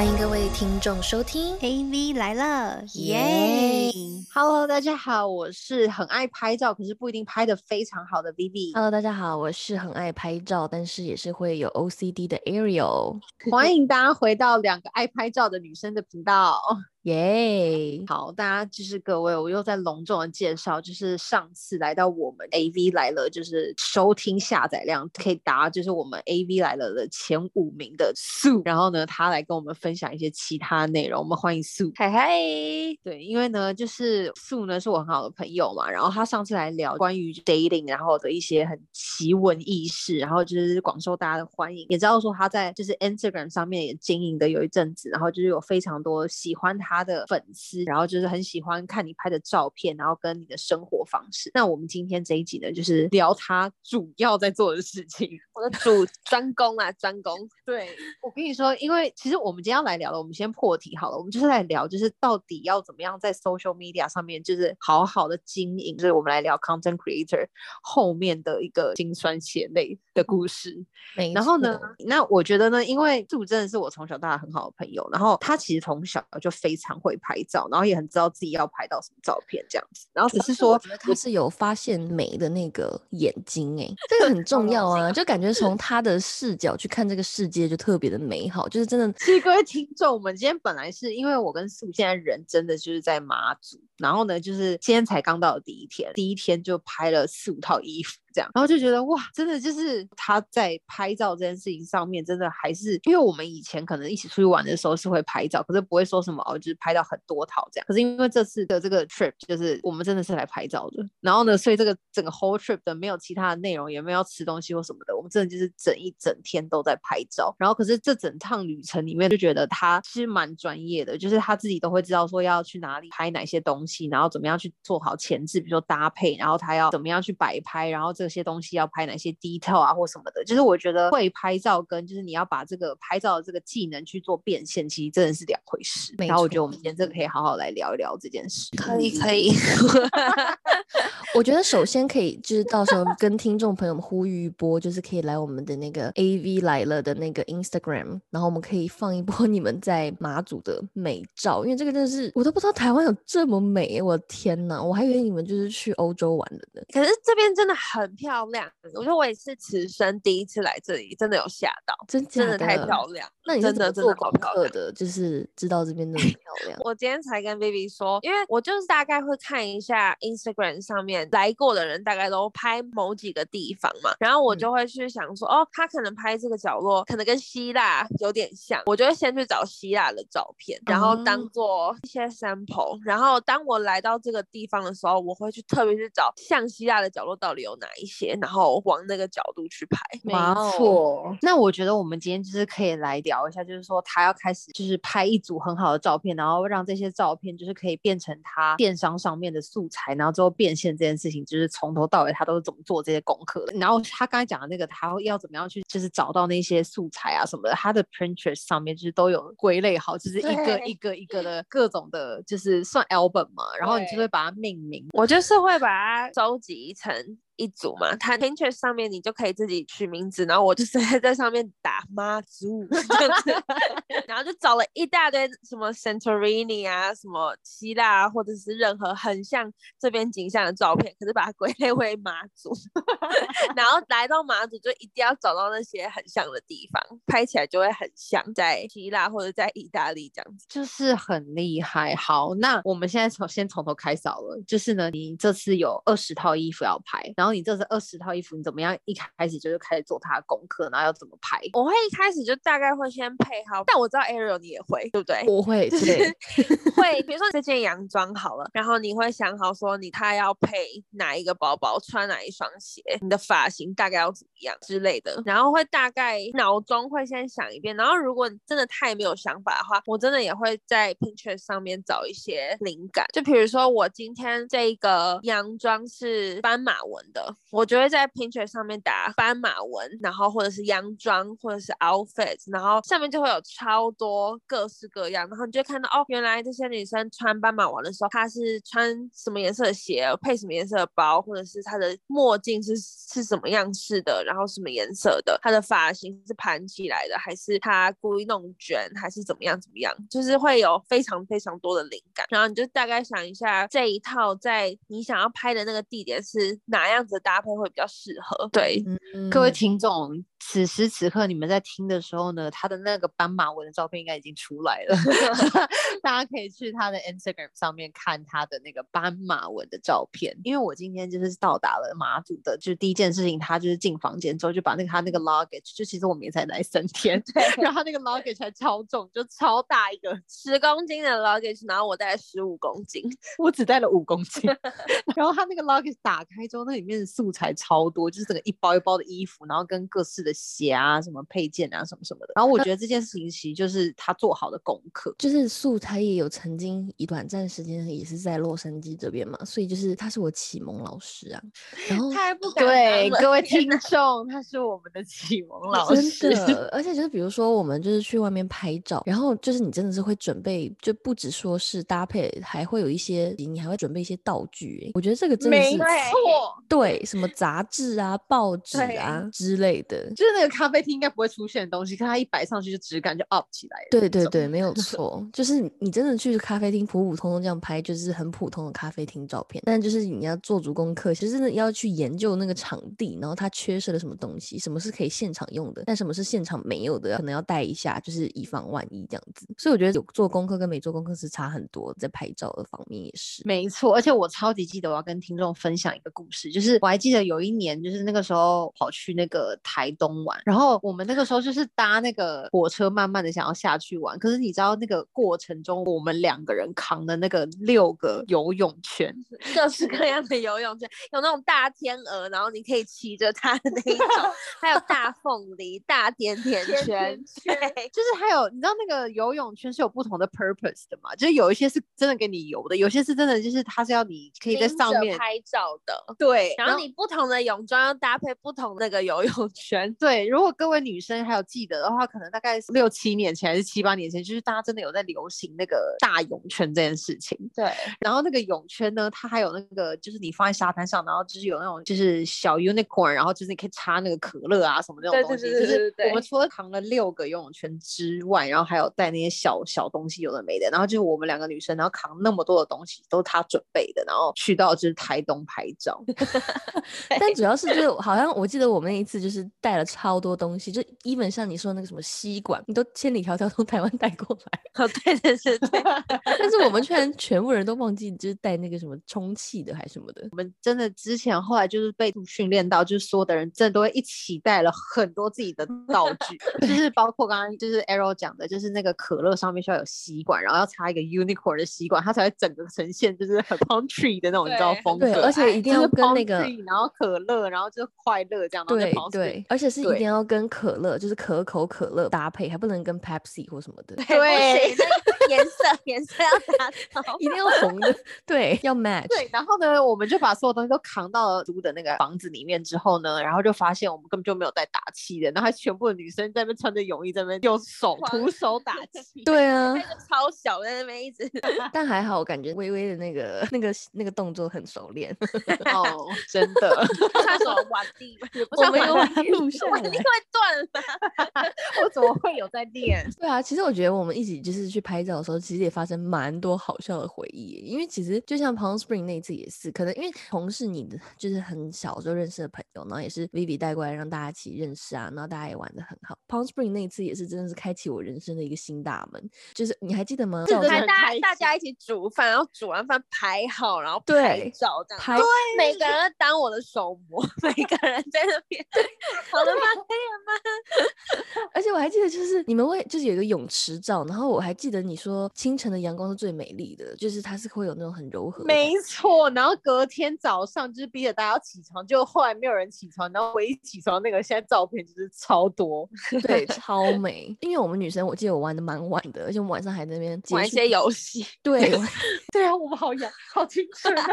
欢迎各位听众收听 AV 来了，耶耶！Hello，大家好，我是很爱拍照，可是不一定拍的非常好的 Vivi。Hello，大家好，我是很爱拍照，但是也是会有 OCD 的 Ariel。欢迎大家回到两个爱拍照的女生的频道。耶！好，大家就是各位，我又在隆重的介绍，就是上次来到我们 AV 来了，就是收听下载量可以达就是我们 AV 来了的前五名的素，然后呢，他来跟我们分享一些其他内容，我们欢迎素。嗨嗨，对，因为呢，就是素呢是我很好的朋友嘛，然后他上次来聊关于 dating，然后的一些很奇闻异事，然后就是广受大家的欢迎，也知道说他在就是 Instagram 上面也经营的有一阵子，然后就是有非常多喜欢他的粉丝，然后就是很喜欢看你拍的照片，然后跟你的生活方式。那我们今天这一集呢，就是聊他主要在做的事情。我的主专攻啊，专攻。对我跟你说，因为其实我们今天要来聊的，我们先破题好了，我们就是来聊，就是到底要怎么样在 social media 上面，就是好好的经营，就是我们来聊 content creator 后面的一个辛酸血泪的故事。然后呢，那我觉得呢，因为素真的是我从小到大很好的朋友，然后他其实从小就非常会拍照，然后也很知道自己要拍到什么照片这样子，然后只是说我觉得他是有发现美的那个眼睛，哎，这个很重要啊，就感觉从他的视角去看这个世界就特别的美好，就是真的 其实各位听众，我们今天本来是因为我跟素现在人真的就是在马祖，然后呢，就是今天才刚到的第一天，第一天就拍了四五套衣服这样，然后就觉得哇，真的就是他在拍照这件事情上面，真的还是因为我们以前可能一起出去玩的时候是会拍照，可是不会说什么哦，就是拍到很多套这样。可是因为这次的这个 trip，就是我们真的是来拍照的，然后呢，所以这个整个 whole trip 的没有其他的内容，也没有吃东西或什么的，我们真的就是整一整天都在拍照。然后可是这整趟旅程里面，就觉得他其实蛮专业的，就是他自己都会知道说要去哪里拍哪些东西，然后怎么样去做好前置，比如说搭配，然后他要怎么样去摆拍，然后这些东西要拍哪些 detail 啊或什么的。就是我觉得会拍照跟就是你要把这个拍照的这个技能去做变现，其实真的是两回事。没然后我觉得我们今天这个可以好好来聊一聊这件事。可以可以，我觉得首先可以就是到时候跟听众朋友们呼吁一波，就是可以来我们的那个 AV 来了的那个 Instagram，然后我们可以放一波你们在马祖的美照，因为这个真的是我都不知道台湾有这么美，我的天呐，我还以为你们就是去欧洲玩的呢。可是这边真的很漂亮。我觉得我也是此生第一次来这里，真的有吓到，真的太漂亮。那你是做功漂亮。课的？就是知道这边那么 漂亮我今天才跟 Vivi 说，因为我就是大概会看一下 Instagram 上面来过的人，大概都拍某几个地方嘛，然后我嗯就会去想说，哦，他可能拍这个角落，可能跟希腊有点像，我就会先去找希腊的照片，然后当哦做一些 sample，然后当我来到这个地方的时候，我会去特别去找像希腊的角落到底有哪一些，然后往那个角度去拍。没错，那我觉得我们今天就是可以来聊一下，就是说他要开始就是拍一组很好的照片，然后让这些照片就是可以变成他电商上面的素材，然后之后变现这件事情，就是从头到尾他都是怎么做这些功课的。然后他刚才讲的那个，他要怎么样去就是找到那些素材啊什么的，他的 Pinterest 上面就是都有归类好，就是一个一个一个的各种的，就是算 album 嘛，然后你就对会把它命名。我就是会把它收集成一组嘛，它 Pinterest 上面你就可以自己取名字，然后我就 是在上面打妈祖，然后就找了一大堆什么 Santorini 啊，什么希腊啊，或者是任何很像这边景象的照片，可是把它归类为马祖，然后来到马祖就一定要找到那些很像的地方，拍起来就会很像在希腊或者在意大利这样子。就是很厉害。好，那我们现在从先从头开始好了。就是呢，你这次有二十套衣服要拍，然后你这是二十套衣服，你怎么样一开始就是开始做它的功课，然后要怎么拍？我会一开始就大概会先配好，但我知道 Ariel 你也会，对不对？我会 会，比如说这件洋装好了，然后你会想好说你他要配哪一个包包，穿哪一双鞋，你的发型大概要怎么样之类的，然后会大概脑中会先想一遍，然后如果你真的太没有想法的话，我真的也会在 Pinterest 上面找一些灵感，就比如说我今天这个洋装是斑马纹的。我就会在 Pinterest 上面打斑马纹，然后或者是洋装，或者是 outfit，然后下面就会有超多各式各样，然后你就会看到哦，原来这些女生穿斑马纹的时候，她是穿什么颜色的鞋，配什么颜色的包，或者是她的墨镜是是什么样式的，然后什么颜色的，她的发型是盘起来的，还是她故意弄卷，还是怎么样怎么样，就是会有非常非常多的灵感，然后你就大概想一下这一套在你想要拍的那个地点是哪样子的搭配会比较适合，对，各位嗯听众，此时此刻你们在听的时候呢，他的那个斑马纹的照片应该已经出来了，大家可以去他的 Instagram 上面看他的那个斑马纹的照片。因为我今天就是到达了马祖的，就是第一件事情，他就是进房间之后就把那个他那个 luggage，就其实我们也才来三天，然后他那个 luggage 还超重，就超大一个，十公斤的 luggage，然后我带了十五公斤，我只带了五公斤，然后他那个 luggage 打开之后，那里面的素材超多，就是整个一包一包的衣服，然后跟各式的鞋啊、什么配件啊、什么什么的。然后我觉得这件事情其实就是他做好的功课。就是素材也有曾经一短暂时间也是在洛杉矶这边嘛，所以就是他是我启蒙老师啊。然后太不 敢对各位听众，他是我们的启蒙 老师。真的，而且就是比如说我们就是去外面拍照，然后就是你真的是会准备，就不只说是搭配，还会有一些你还会准备一些道具、欸。我觉得这个真的没是错，对什么杂志啊、报纸啊之类的。就是那个咖啡厅应该不会出现的东西，可它一摆上去就质感就 up 起来了。对对对，没有 错，就是你你真的去咖啡厅普普通通这样拍，就是很普通的咖啡厅照片。但就是你要做足功课，其实真的要去研究那个场地，然后它缺失了什么东西，什么是可以现场用的，但什么是现场没有的，可能要带一下，就是以防万一这样子。所以我觉得有做功课跟没做功课是差很多，在拍照的方面也是。没错，而且我超级记得我要跟听众分享一个故事，就是我还记得有一年，就是那个时候跑去那个台东玩，然后我们那个时候就是搭那个火车，慢慢的想要下去玩，可是你知道那个过程中，我们两个人扛的那个六个游泳圈，各式各样的游泳圈，有那种大天鹅，然后你可以骑着它的那一种，还有大凤梨、大甜甜甜圈，对，就是还有你知道那个游泳圈是有不同的 purpose 的嘛，就是有一些是真的给你游的，有些是真的就是它是要你可以在上面拍照的。对，然后你不同的泳装要搭配不同那个游泳圈，对，如果各位女生还有记得的话，可能大概是六七年前还是七八年前，就是大家真的有在流行那个大泳圈这件事情。对，然后那个泳圈呢，它还有那个就是你放在沙滩上，然后就是有那种就是小 unicorn，然后就是你可以插那个可乐啊什么那种东西。对对就是对对我们除了扛了六个游泳圈之外，然后还有带那些小小东西，有的没的。然后就是我们两个女生，然后扛那么多的东西都是她准备的，然后去到就是台东拍照。但主要是就是好像我记得我们那一次就是带了超多东西，就 even 像你说那个什么吸管，你都千里迢迢从台湾带过来。哦，对对对对，但是我们居然全部人都忘记，就是带那个什么充气的还是什么的。我们真的之前后来就是被训练到，就是所有的人真的都会一起带了很多自己的道具，就是包括刚刚就是 Arrow 讲的，就是那个可乐上面需要有吸管，然后要插一个 unicorn 的吸管，它才会整个呈现就是很 palm tree 的那种你知道风格，对，而且一定要跟那个然后可乐，然后就是快乐这样，然后再对对而且是一定要跟可乐，就是可口可乐搭配，还不能跟 Pepsi 或什么的，对颜色颜色要达到。一定要红的，对，要 match。对，然后呢，我们就把所有东西都扛到了租的那个房子里面之后呢，然后就发现我们根本就没有带打气的，然后还全部的女生在那边穿着泳衣在那边用手徒手打气。对啊那，个超小在那边一直，但还好，我感觉微微的那个那个那个动作很熟练。哦，真的，穿什么碗地我没有录下碗地会断了？我怎么会有在练？对啊，其实我觉得我们一起就是去拍照的时候，其实也发生蛮多好笑的回忆。因为其实就像 Palm Spring 那一次也是，可能因为同是你的就是很小就认识的朋友，然后也是 Vivi 带过来让大家一起认识啊，然后大家也玩的很好。Palm Spring 那一次也是真的是开启我人生的一个新大门，就是你还记得吗？是照片真的很开还大家大家一起煮饭，然后煮完饭排好，然后对拍照这样。拍每个人当我的手模，每个人在那边。好的吗？可以了吗？而且我还记得，就是你们会就是有一个泳池照，然后我还记得你说清晨的阳光是最美丽的，就是它是会有那种很柔和没错，然后隔天早上就是逼着大家要起床，就后来没有人起床，然后唯一起床那个现在照片就是超多，对，超美。因为我们女生，我记得我玩的蛮晚的，而且我们晚上还在那边玩一些游戏，对，对啊，我们好洋，好青春 啊！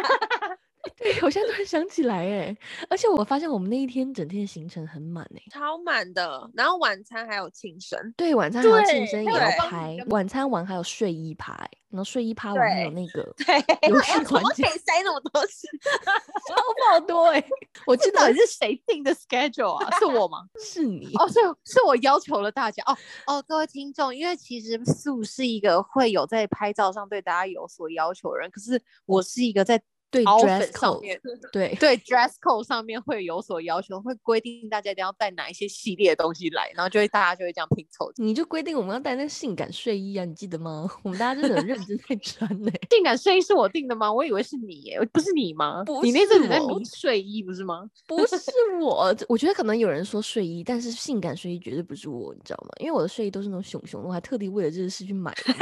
对，我现在突然想起来，哎，而且我发现我们那一天整天的行程很满，哎，超满的。然后晚餐还有庆生，对，晚餐还有庆对生也要拍晚餐完还有睡衣趴，哎然后睡衣拍完还有那个对，游戏怎么环节可以塞那么多事？超爆多，哎，我记得这到底是谁定的 schedule 啊？是我吗？是你，哦，是是我要求了大家哦哦，各位听众，因为其实素是一个会有在拍照上对大家有所要求的人，可是我是一个在对 dress code，对，对 dress code 上面会有所要求，会规定大家一定要带哪一些系列的东西来，然后就会大家就会这样拼凑。你就规定我们要带那个性感睡衣啊，你记得吗？我们大家真的很认真在穿呢、性感睡衣是我定的吗？我以为是你耶，不是你吗？不你那阵子是我在迷睡衣不是吗？不是我，我觉得可能有人说睡衣，但是性感睡衣绝对不是我，你知道吗？因为我的睡衣都是那种熊熊的，我还特地为了这件事去买的？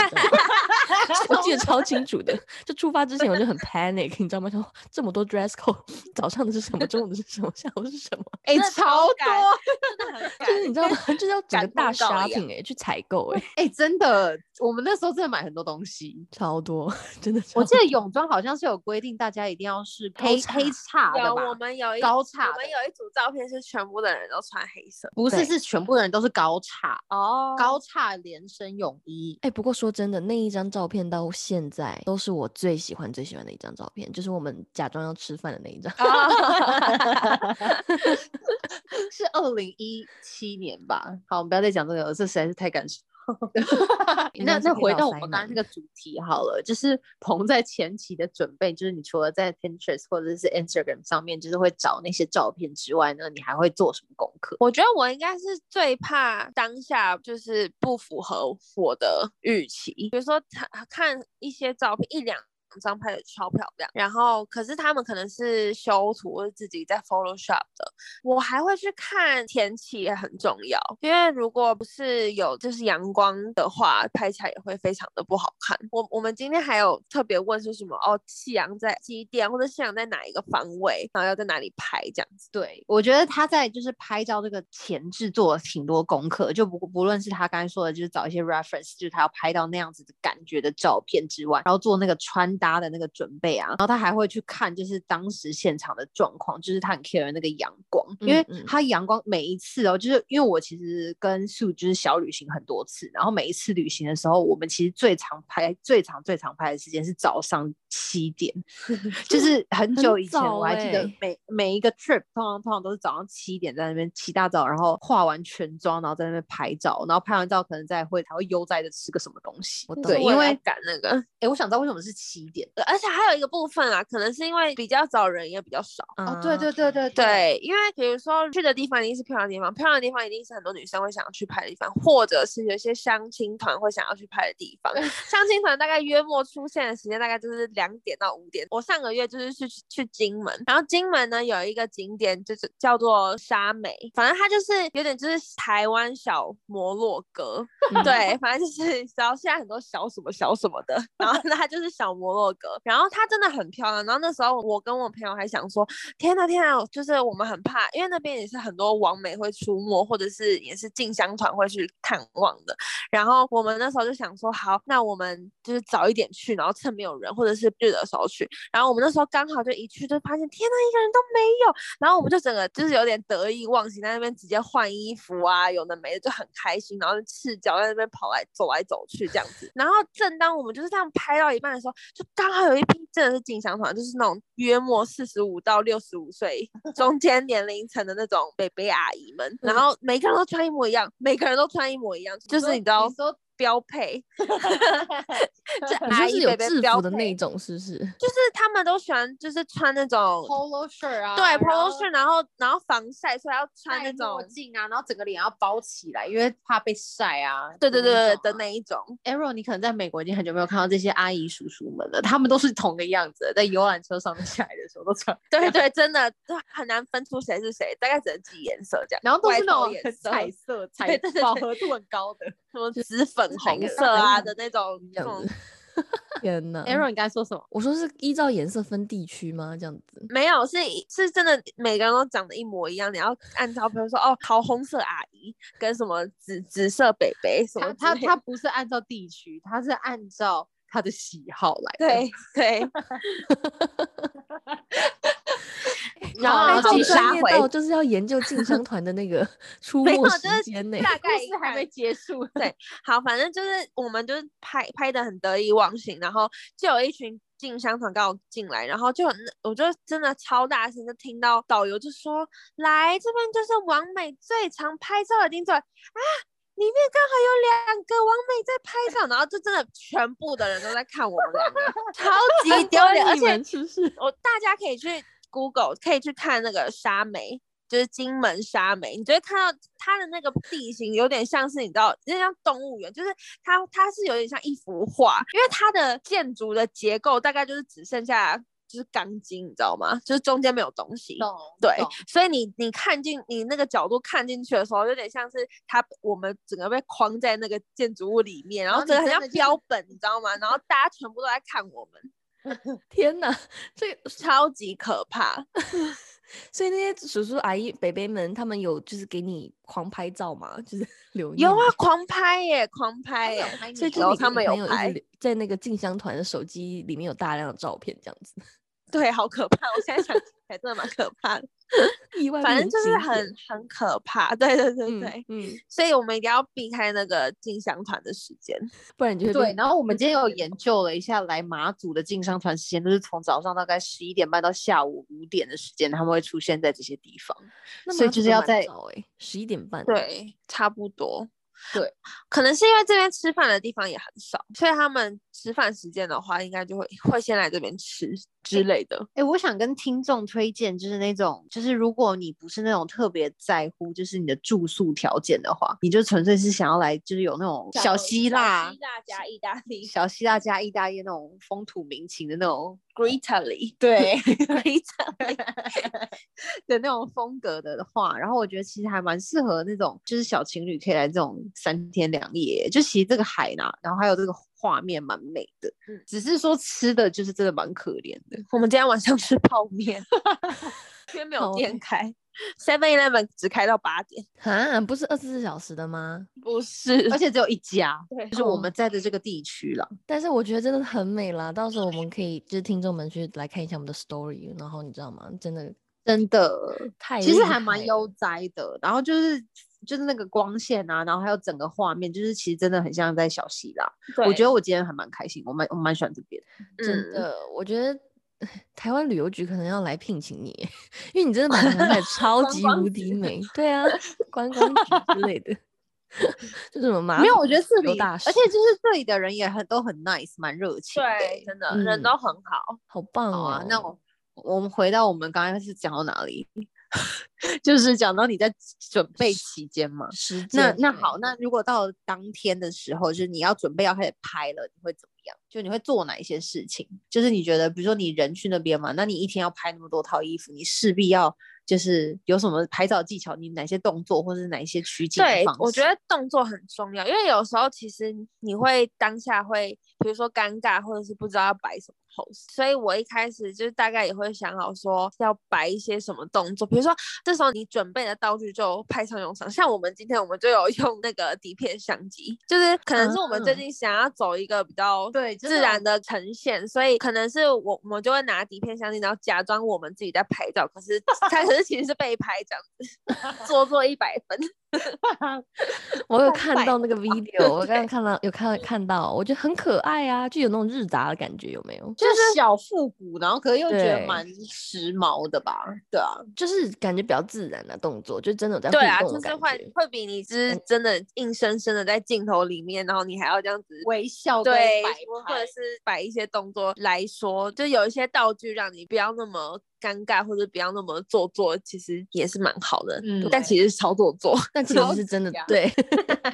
我记得超清楚的。就出发之前我就很 panic，你知道吗？想说这么多 dress code，早上的是什么，中午的是什么，下午是什么，哎、超超多真的很就是你知道吗？就是要整个大 shopping 哎、去采购哎、哎、真的，我们那时候真的买很多东西。超多，真的超多。我记得泳装好像是有规定，大家一定要是黑黑叉的我们有一高我叉我，们有一组照片是全部的人都穿黑色不是是全部的人都是高叉，哦高叉连身泳衣。哎、不过说真的，那一张照片到现在都是我最喜欢最喜欢的一张照片，就是我们假装要吃饭的那一张。是二零一七年吧？好，我们不要再讲这个了，这实在是太感伤。那那回到我们刚刚那个主题好了，就是鹏在前期的准备，就是你除了在 Pinterest 或者是 Instagram 上面，就是会找那些照片之外呢，你还会做什么功课？我觉得我应该是最怕当下就是不符合我的预期，比如说看看一些照片一两。张拍的超漂亮，然后可是他们可能是修图或者自己在 Photoshop 的，我还会去看天气也很重要，因为如果不是有就是阳光的话，拍起来也会非常的不好看。我我们今天还有特别问说什么哦，夕阳在几点，或者夕阳在哪一个方位，然后要在哪里拍这样子。对，我觉得他在就是拍照这个前置做了挺多功课，就不不论是他刚才说的，就是找一些 reference，就是他要拍到那样子的感觉的照片之外，然后做那个穿搭的那个准备啊，然后他还会去看就是当时现场的状况，就是他很 care 那个阳光，因为他阳光每一次哦，就是因为我其实跟素就是小旅行很多次，然后每一次旅行的时候，我们其实最常拍、最长、最常拍的时间是早上七点，就是很很久以前我还记得欸。每每一个 trip 通常通常都是早上七点在那边起大早，然后化完全妆，然后在那边拍照，然后拍完照可能再会才会悠哉的吃个什么东西。对，因为赶那个，哎，我想知道为什么是七而且还有一个部分啊，可能是因为比较早人也比较少。哦，对对对对嗯对，因为比如说去的地方一定是漂亮的地方，漂亮的地方一定是很多女生会想要去拍的地方，或者是有一些相亲团会想要去拍的地方。相亲团大概约莫出现的时间大概就是两点到五点。我上个月就是去去金门，然后金门呢有一个景点就是叫做沙美，反正它就是有点就是台湾小摩洛哥，嗯对，反正就是然后现在很多小什么小什么的，然后那它就是小摩洛然后它真的很漂亮。然后那时候我跟我朋友还想说，天呐天呐，就是我们很怕，因为那边也是很多王美会出没，或者是也是进香团会去探望的。然后我们那时候就想说，好，那我们就是早一点去，然后趁没有人或者是日的时候去。然后我们那时候刚好就一去就发现，天呐，一个人都没有。然后我们就整个就是有点得意忘形，在那边直接换衣服啊，有的没的就很开心，然后就赤脚在那边跑来走来走去这样子。然后正当我们就是这样拍到一半的时候，就刚好有一批真的是进香团，就是那种约莫四十五到六十五岁 中间年龄层的那种北北阿姨们，然后每个人都穿一模一样，每个人都穿一模一样，就是你知道说标配，就是有制服的那种，是不是？就是他们都喜欢就是穿那种 polo shirt 啊，对 polo shirt，然后然后防晒，所以要穿那种墨镜啊，然后整个脸要包起来，因为怕被晒啊。对对对对的那一种。Arrow，你可能在美国已经很久没有看到这些阿姨叔叔们了，他们都是同个样子，在游览车上面下来的时候都穿，对对，真的就很难分出谁是谁，大概只能记颜色这样。然后都是那种彩色、彩对对对对饱和度很高的。什么紫粉哪红色啊的那种这样子。天哪 Arrow，你刚才说什么？我说是依照颜色分地区吗？这样子？没有，是是真的，每个人都长得一模一样。你要按照，比如说哦，桃红色阿姨跟什么紫紫色北北什么他他不是按照地区，他是按照他的喜好来的。对对，然后自己好专杀回业到就是要研究进香团的那个 出没时间呢。大概是还没结束，对，好，反正就是我们就是拍拍的很得意忘形，然后就有一群进香团刚好进来，然后就很我就真的超大声，就听到导游就说：“来这边就是王美最常拍照的景点啊，里面刚好有两个王美在拍照，然后就真的全部的人都在看我们两个，超级丢脸，而且们是不是？我大家可以去 Google，可以去看那个沙梅，就是金门沙梅，你就会看到它的那个地形有点像是你知道，有点像动物园，就是它它是有点像一幅画，因为它的建筑的结构大概就是只剩下就是钢筋，你知道吗？就是中间没有东西。懂对，所以你你看进你那个角度看进去的时候，有点像是它我们整个被框在那个建筑物里面，然然后后整个很像标本，你知道吗？然后大家全部都在看我们，天哪，这个超级可怕。所以那些叔叔阿姨、伯伯们，他们有就是给你狂拍照吗？就是留有啊，狂拍耶，狂拍耶！所以就有他们有拍在那个进香团的手机里面有大量的照片，这样子对，好可怕！我现在想真的蛮可怕的，意外反正就是很很可怕。对对对嗯对，嗯，所以我们一定要避开那个进香团的时间。不然就会对，然后我们今天有研究了一下，来马祖的进香团时间都是从早上大概十一点半到下午五点的时间，他们会出现在这些地方。所以就是要在十一点半，，对，差不多。对，可能是因为这边吃饭的地方也很少，所以他们吃饭时间的话，应该就会会先来这边吃之类的。哎，我想跟听众推荐，就是那种，就是如果你不是那种特别在乎，就是你的住宿条件的话，你就纯粹是想要来，就是有那种小希腊、希腊加意大利小希腊加意大利那种风土民情的那种，，Greatly 对 Greatly，的那种风格的话，然后我觉得其实还蛮适合那种，就是小情侣可以来这种三天两夜，就其实这个海呢，然后还有这个画面蛮美的，嗯只是说吃的就是真的蛮可怜的。我们今天晚上吃泡面，因为没有好店开 Seven Eleven 只开到八点。啊，不是二十四小时的吗？不是而且只有一家，对就是我哦们在的这个地区啦。但是我觉得真的很美啦，到时候我们可以就是听众们去来看一下我们的 story，然后你知道吗？真的真的，太其实还蛮悠哉的。然后就是就是那个光线啊，然后还有整个画面，就是其实真的很像在小溪啦。我觉得得我今天还蛮开心，我蛮我蛮喜欢这边。嗯真的，我觉得台湾旅游局可能要来聘请你，因为你真的把台湾拍得超级无敌美。对啊，观光局之类的，就什么马没有，我觉得这里，大使而且就是这里的人也很都很 nice，蛮热情对，欸。真的人嗯都很好。好棒啊，。那我我们回到我们刚刚是讲到哪里？就是讲到你在准备期间嘛。时那那好，那如果到当天的时候，就是你要准备要开始拍了，你会怎么样？就你会做哪一些事情？就是你觉得，比如说你人去那边嘛，那你一天要拍那么多套衣服，你势必要就是有什么拍照技巧，你哪些动作或者是哪一些取景对我觉得动作很重要，因为有时候其实你会当下会，比如说尴尬，或者是不知道要摆什么 pose，所以我一开始就是大概也会想好说要摆一些什么动作，比如说这时候你准备的道具就派上用场，像我们今天我们就有用那个底片相机，就是可能是我们最啊近想要走一个比较对自然的呈现，所以可能是我我们就会拿底片相机，然后假装我们自己在拍照，可是它 可是其实是被拍这样子，做做一百分。我有看到那个 video，我刚刚看到有看看到，我觉得很可爱啊，就有那种日杂的感觉，有没有？就是小复古，然后可是又觉得蛮时髦的吧？对啊，就是感觉比较自然的动作，就真的有在对啊，互动的感就是会。会比你是嗯真的硬生生的在镜头里面，然后你还要这样子。微笑对，或者是摆一些动作来说，就有一些道具让你不要那么尴尬，或者不要那么做作，其实也是蛮好的。嗯但其实是超做作。但其实是真的对，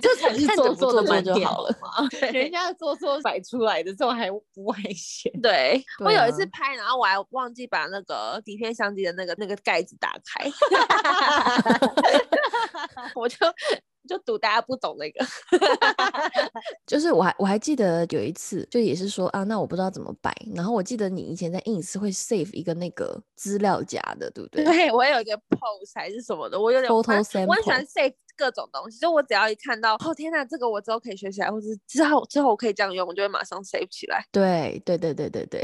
这才 是看做作作的满点就好了嘛？人家做作摆出来的，这种还不危险。对我有一次拍，然后我还忘记把那个底片相机的那个那个盖子打开，我就就赌大家不懂那个。就是我还我还记得有一次，就也是说啊，那我不知道怎么摆。然后我记得你以前在 ins 会 save 一个那个资料夹的，对不对？对我有一个 pose 还是什么的，我有点 Photo 我很我很喜欢 sample save 各种东西，就我只要一看到，哦天哪，这个我之后可以学起来，或者是之后之后我可以这样用，我就会马上 save 起来。对对对对对对，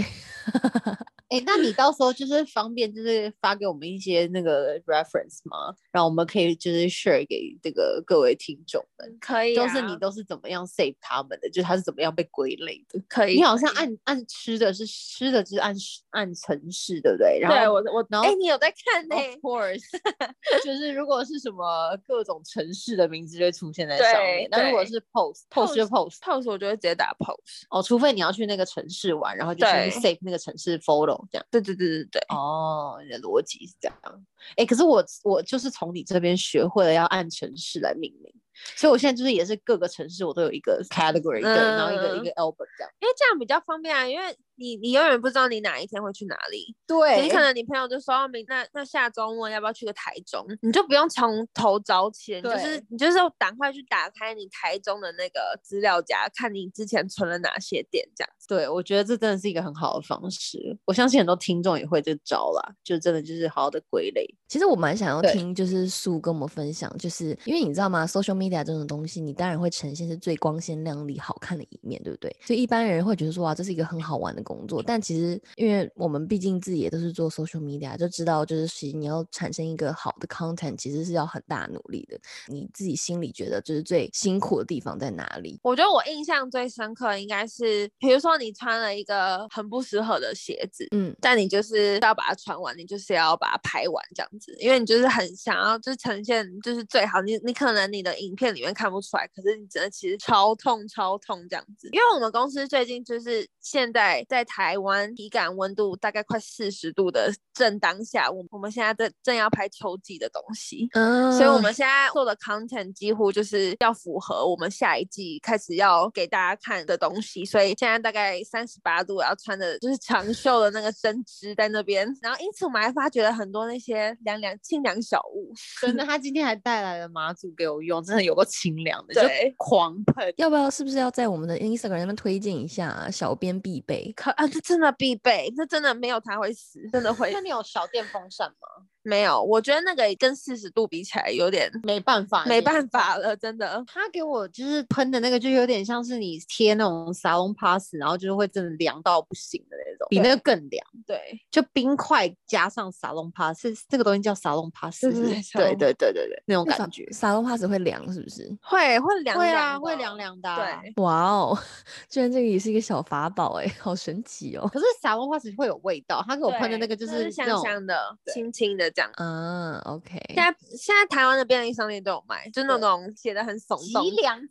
哎，那你到时候就是方便，就是发给我们一些那个 reference 吗？然后我们可以就是 share 给这个各位听众们，可以、都是你都是怎么样 save 他们的，就是他是怎么样被归类的。可以，你好像按按吃的是吃的，就是按按城市，对不对？然后对我我然后哎、你有在看呢、Of course，就是如果是什么各种城市的名字就会出现在上面那如果是 post，post 就 post，post 我就会直接打 post。哦，除非你要去那个城市玩，然后就先 save 那个城市 photo 这样。对对对对对，哦，你的逻辑是这样。哎，可是我我就是从你这边学会了要按城市来命名，所以我现在就是也是各个城市我都有一个 category，对，然后一个一嗯个 album 这样。因为这样比较方便啊，因为你你永远不知道你哪一天会去哪里。对你可能你朋友就说哦明那那下周末要不要去个台中？你就不用从头找起，就是你就是赶快去打开你台中的那个资料夹，看你之前存了哪些店这样子。对，我觉得这真的是一个很好的方式。我相信很多听众也会这招啦，就真的就是好好的归类。其实我蛮想要听，就是素跟我们分享，就是因为你知道吗，social media 这种东西，你当然会呈现是最光鲜亮丽、好看的一面，对不对？所以一般人会觉得说，哇，这是一个很好玩的工作。但其实，因为我们毕竟自己也都是做 social media，就知道就是其实你要产生一个好的 content，其实是要很大努力的。你自己心里觉得就是最辛苦的地方在哪里？我觉得我印象最深刻应该是，比如说你穿了一个很不适合的鞋子，嗯，但你就是要把它穿完，你就是要把它拍完这样子，因为你就是很想要，就是呈现就是最好。你你可能你的影片里面看不出来，可是你真的其实超痛超痛这样子。因为我们公司最近就是现在在台湾体感温度大概快四十度的正当下，我我们现在在正要拍秋季的东西，嗯所以我们现在做的 content 几乎就是要符合我们下一季开始要给大家看的东西，所以现在大概三十八度，要穿的就是长袖的那个针织在那边，然后因此我们还发掘了很多那些凉凉清凉小物，真的，他今天还带来了马祖给我用，真的有个清凉的，就对狂喷。要不要是不是要在我们的 Instagram 那边推荐一下啊小编必备？啊，这真的必备，这真的没有它会死，真的会那你有小电风扇吗？没有。我觉得那个跟四十度比起来有点没办法，没办法了，真的。他给我就是喷的那个，就有点像是你贴那种沙龙 pass，然后就是会真的凉到不行的那种，比那个更凉。对，就冰块加上沙龙 pass，是这个东西叫沙龙 pass，对是不是对对对对那种感觉。沙龙 pass 会凉是不是？会会凉会啊，会凉。凉的啊、对，哇哦，居然这个也是一个小法宝哎，好神奇哦！可是沙龙 pass 会有味道，他给我喷的那个就就是香香的、对轻轻的这样。啊，OK，现在现在台湾的便利商店都有卖，就那种写的很耸动，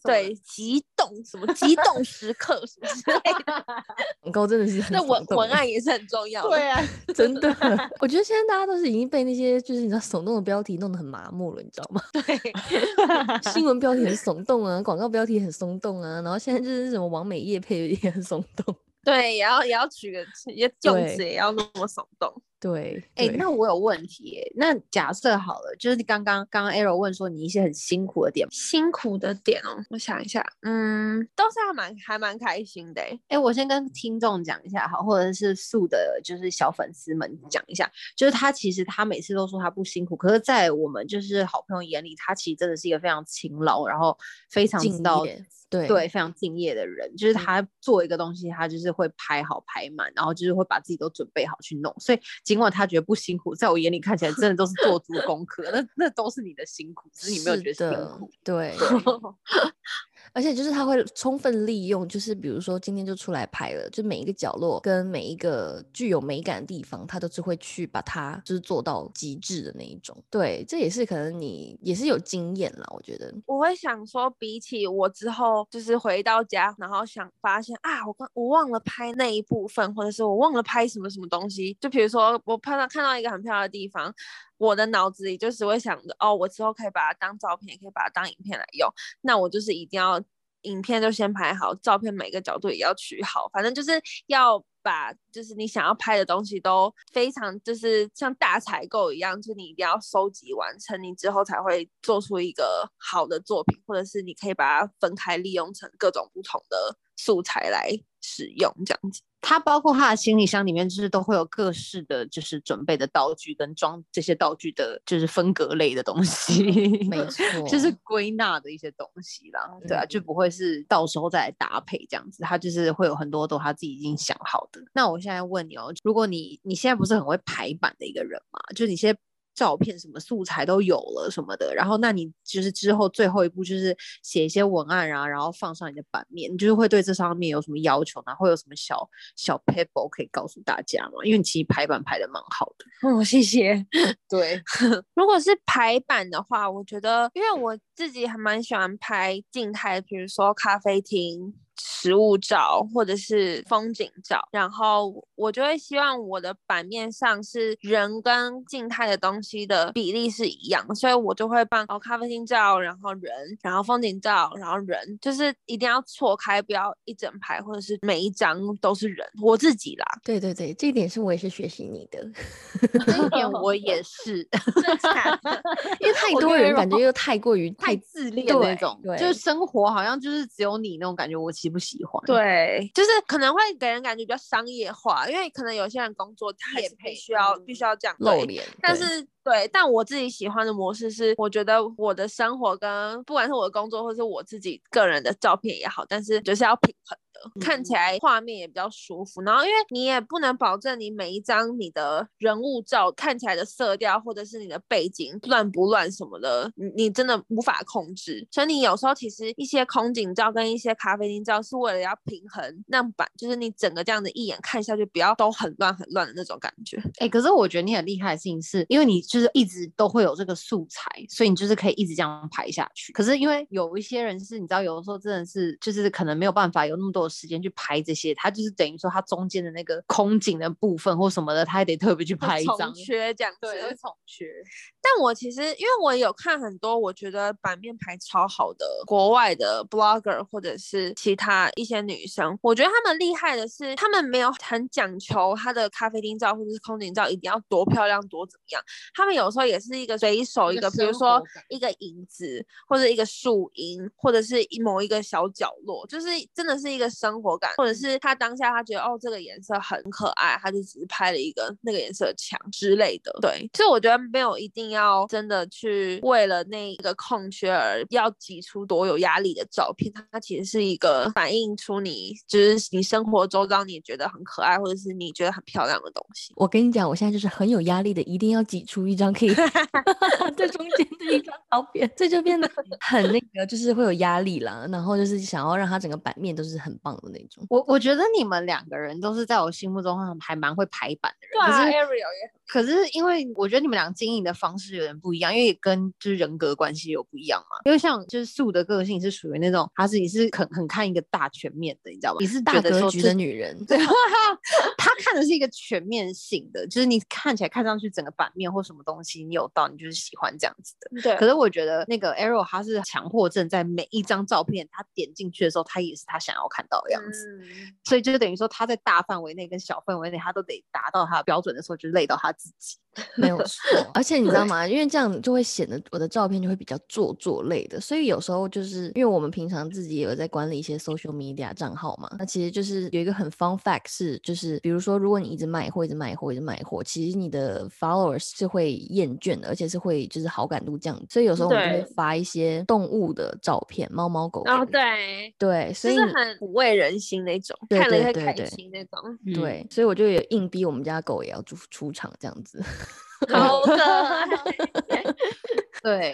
对，激动什么激动时刻什么之类的，广告真的是很那文文案也是很重要。对啊，真的，我觉得现在大家都是已经被那些就是你知道耸动的标题弄得很麻木了，你知道吗？对，新闻标题很耸动啊，广告标题很耸动啊，然后现在就是什么王美叶配也很耸动。对，也要也要取个也用对词也要那么耸动。对，哎、对那我有问题耶。那假设好了，就是刚刚刚刚 Arrow 问说你一些很辛苦的点，辛苦的点哦，我想一下，嗯，都是还蛮还蛮开心的欸。哎、我先跟听众讲一下好，或者是素的，就是小粉丝们讲一下，就是他其实他每次都说他不辛苦，可是，在我们就是好朋友眼里，他其实真的是一个非常勤劳，然后非常知敬道业，对对，非常敬业的人，就是嗯他做一个东西，他就是会拍好拍满，然后就是会把自己都准备好去弄。所以尽管他觉得不辛苦，在我眼里看起来真的都是做足功课，那那都是你的辛苦，只是你没有觉得辛苦。对，而且就是他会充分利用，就是比如说今天就出来拍了，就每一个角落跟每一个具有美感的地方，他都是会去把它就是做到极致的那一种。对，这也是可能你也是有经验了，我觉得。我会想说，比起我之后就是回到家，然后想发现啊，我刚我忘了拍那一部分，或者是我忘了拍什么什么东西。就比如说我拍到看到一个很漂亮的地方，我的脑子里就是会想着，哦，我之后可以把它当照片，也可以把它当影片来用。那我就是一定要影片就先拍好，照片每个角度也要取好，反正就是要。把就是你想要拍的东西都非常就是像大采购一样，就是你一定要收集完成，你之后才会做出一个好的作品，或者是你可以把它分开利用成各种不同的素材来使用，这样子。它包括它的行李箱里面，就是都会有各式的就是准备的道具跟装这些道具的，就是分隔类的东西，没 错，就是归纳的一些东西啦。对啊，就不会是到时候再来搭配这样子，它就是会有很多都他自己已经想好的。那我现在问你哦，如果你你现在不是很会排版的一个人嘛，就你现在。照片什么素材都有了什么的，然后那你就是之后最后一步就是写一些文案啊，然后放上你的版面，你就是会对这上面有什么要求呢？会有什么小小 paper 可以告诉大家吗？因为你其实排版排的蛮好的。哦，谢谢。对，如果是排版的话，我觉得因为我自己还蛮喜欢拍静态，比如说咖啡厅。实物照或者是风景照，然后我就会希望我的版面上是人跟静态的东西的比例是一样，所以我就会放哦咖啡厅照，然后人，然后风景照，然后人，就是一定要错开，不要一整排或者是每一张都是人。我自己啦，对对对，这一点是我也是学习你的，这一点我也 是，因为太多人感觉又太过于太自恋那种，就是生活好像就是只有你那种感觉，我其。不喜欢，对，就是可能会给人感觉比较商业化，因为可能有些人工作他也必须要必须要这样露脸，但是对，但我自己喜欢的模式是，我觉得我的生活跟不管是我的工作或是我自己个人的照片也好，但是就是要平衡。看起来画面也比较舒服，然后因为你也不能保证你每一张你的人物照看起来的色调或者是你的背景乱不乱什么的，你你真的无法控制。所以你有时候其实一些空景照跟一些咖啡厅照是为了要平衡，让版就是你整个这样子一眼看下去不要都很乱很乱的那种感觉。哎，可是我觉得你很厉害的事情是，因为你就是一直都会有这个素材，所以你就是可以一直这样排下去。可是因为有一些人是，你知道有的时候真的是就是可能没有办法有那么多。时间去拍这些，他就是等于说他中间的那个空景的部分或什么的，他还得特别去拍一张。缺这样子，对，重缺。但我其实因为我有看很多，我觉得版面排超好的国外的 blogger 或者是其他一些女生，我觉得她们厉害的是，她们没有很讲求她的咖啡厅照或者是空景照一定要多漂亮多怎么样，他们有时候也是一个随手一个，比如说一个影子或者一个树荫或者是一某一个小角落，就是真的是一个。生活感，或者是她当下她觉得哦这个颜色很可爱，她就只是拍了一个那个颜色墙之类的。对，所以我觉得没有一定要真的去为了那一个空缺而要挤出多有压力的照片，它其实是一个反映出你就是你生活周遭你觉得很可爱或者是你觉得很漂亮的东西。我跟你讲，我现在就是很有压力的，一定要挤出一张可以 在中间的一张照片，这就变得很那个，就是会有压力了。然后就是想要让它整个版面都是很。棒的那种，我我觉得你们两个人都是在我心目中还蛮会排版的人。对啊，Ariel 也。可是因为我觉得你们俩经营的方式有点不一样，因为跟就是人格关系有不一样嘛。因为像就是素的个性是属于那种，她自己是很很看一个大全面的，你知道吗？你是大格局的女人，对，她看的是一个全面性的，就是你看起来看上去整个版面或什么东西你有到，你就是喜欢这样子的。对。可是我觉得那个 Arrow 他是强迫症，在每一张照片他点进去的时候，他也是他想要看到的样子。嗯。所以就是等于说他在大范围内跟小范围内，他都得达到他的标准的时候，就累到他自己。没有错，而且你知道吗？因为这样就会显得我的照片就会比较做作类的，所以有时候就是因为我们平常自己也有在管理一些 social media 账号嘛，那其实就是有一个很 fun fact 是，就是比如说如果你一直卖货，一直卖货，一直卖货，其实你的 followers 是会厌倦的，而且是会就是好感度降，所以有时候我们就会发一些动物的照片，猫猫狗狗。哦，对对，所以很抚慰人心那种，看了会开心那种。对，所以我就有硬逼我们家狗也要出出场这样子。好的。对，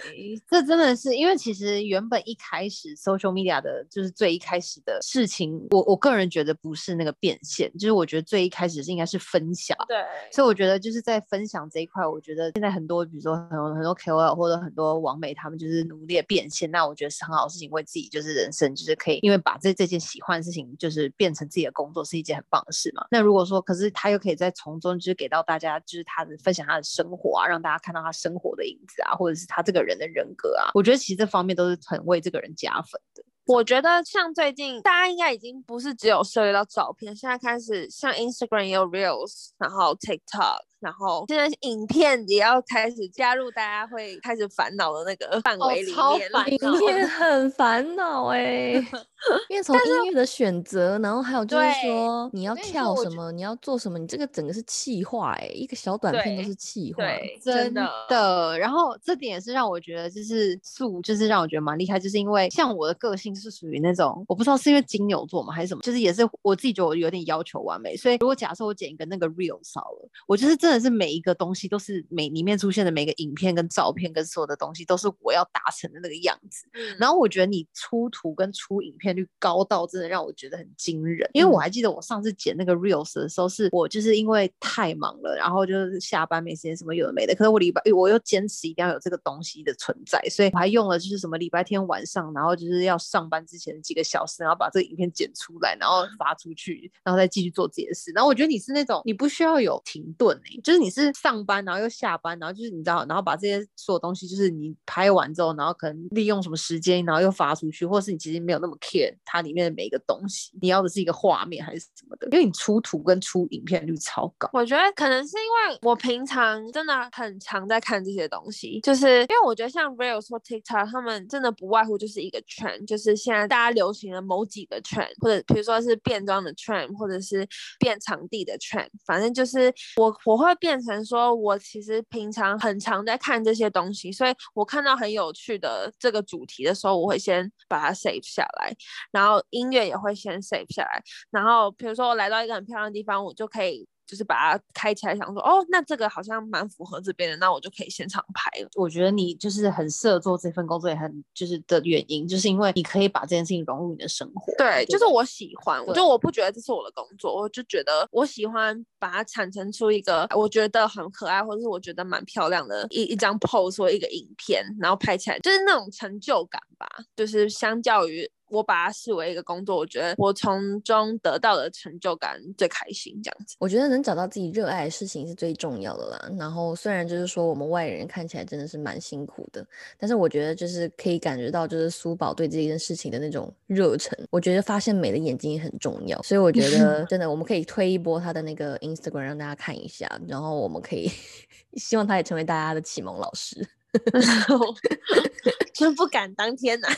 这真的是因为其实原本一开始 social media 的就是最一开始的事情，我我个人觉得不是那个变现，就是我觉得最一开始是应该是分享。对，所以我觉得就是在分享这一块，我觉得现在很多比如说很多很多 KOL 或者很多网美，他们就是努力的变现，那我觉得是很好的事情，为自己就是人生就是可以，因为把这这件喜欢的事情就是变成自己的工作，是一件很棒的事嘛。那如果说可是他又可以在从中就是给到大家就是他的分享他的生活啊，让大家看到他生活的影子啊，或者是他。这个人的人格啊，我觉得其实这方面都是很为这个人加分的。我觉得像最近大家应该已经不是只有涉及到照片，现在开始像 Instagram 也有 Reels，然后 TikTok，然后现在影片也要开始加入，大家会开始烦恼的那个范哦围里面。超烦 影片很烦恼哎，因为从音乐的选择，然后还有就是说你要跳什么，你要做什么，你这个整个是气化哎，一个小短片都是气化。真的。然后这点也是让我觉得，就是素，就是让我觉得蛮厉害，就是因为像我的个性是属于那种，我不知道是因为金牛座嘛还是什么，就是也是我自己觉得我有点要求完美，所以如果假设我剪一个那个 real 少了，我就是真的是每一个东西都是每里面出现的每个影片跟照片跟所有的东西都是我要达成的那个样子，嗯。然后我觉得你出图跟出影片率高到真的让我觉得很惊人，因为我嗯。还记得我上次剪那个 reels 的时候，是我就是因为太忙了，然后就是下班没时间什么有的没的，可是我礼拜我又坚持一定要有这个东西的存在，所以我还用了就是什么礼拜天晚上，然后就是要上班之前的几个小时，然后把这个影片剪出来，然后发出去，然后再继续做自己的事。然后我觉得你是那种你不需要有停顿诶、就是你是上班然后又下班，然后就是你知道，然后把这些所有东西就是你拍完之后，然后可能利用什么时间，然后又发出去，或是你其实没有那么 care 它里面的每一个东西，你要的是一个画面还是什么的，因为你出图跟出影片率超高。我觉得可能是因为我平常真的很常在看这些东西，就是因为我觉得像 Reels 或 TikTok，他们真的不外乎就是一个 trend，就是现在大家流行的某几个 trend，或者比如说是变装的 trend，或者是变场地的 trend，反正就是我我会会变成说，我其实平常很常在看这些东西，所以我看到很有趣的这个主题的时候，我会先把它 save 下来，然后音乐也会先 save 下来，然后比如说我来到一个很漂亮的地方，我就可以就是把它开起来，想说哦，那这个好像蛮符合这边的，那我就可以现场拍了。我觉得你就是很适合做这份工作，也很就是的原因，就是因为你可以把这件事情融入你的生活。对，就是我喜欢，我就我不觉得这是我的工作，我就觉得我喜欢把它产生出一个我觉得很可爱，或者是我觉得蛮漂亮的一一张 pose 或一个影片，然后拍起来就是那种成就感吧，就是相较于。我把它视为一个工作，我觉得我从中得到的成就感最开心，这样子。我觉得能找到自己热爱的事情是最重要的啦。然后虽然就是说我们外人看起来真的是蛮辛苦的，但是我觉得就是可以感觉到就是苏宝对这件事情的那种热忱。我觉得发现美的眼睛也很重要，所以我觉得 真的我们可以推一波他的那个 Instagram 让大家看一下，然后我们可以 希望他也成为大家的启蒙老师。真不敢当天呐、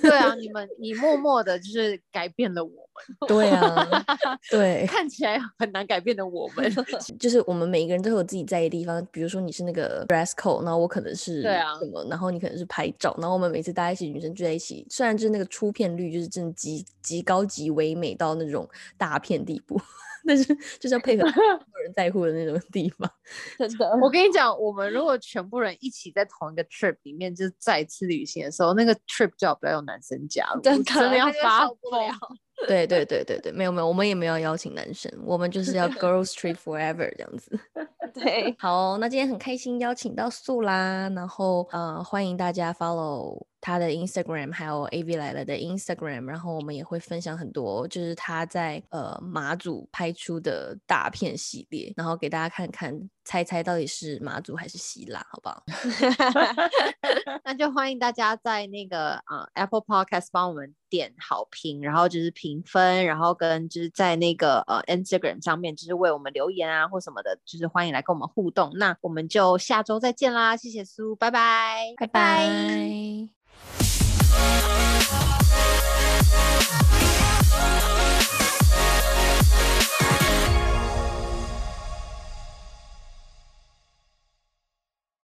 对啊，你们你默默的就是改变了我们，对啊，对。看起来很难改变的我们。就是我们每一个人都有自己在意的地方，比如说你是那个 dress code，然后我可能是对啊什么，然后你可能是拍照，然后我们每次大家一起女生聚在一起，虽然就是那个出片率就是真的极极高级唯美到那种大片地步，但是就是要配合人在乎的那种地方。真的。我跟你讲，我们如果全部人一起在同一个 trip 里面，就是再次旅行的时候，那个 trip 最好不要有男生加入，真的要发疯。对对对对对，没有没有，我们也没有邀请男生，我们就是要 girls trip forever 这样子。对，好哦、那今天很开心邀请到素啦，然后呃，欢迎大家 follow 他的 Instagram，还有 AV 来了的 Instagram，然后我们也会分享很多就是他在呃马祖拍出的大片系列，然后给大家看看，猜猜到底是马祖还是希腊，好不好？那就欢迎大家在那个呃 Apple Podcast 帮我们点好评，然后就是评分，然后跟就是在那个呃 Instagram 上面就是为我们留言啊或什么的，就是欢迎来跟我们互动。那我们就下周再见啦，谢谢苏，拜拜，拜拜。We'll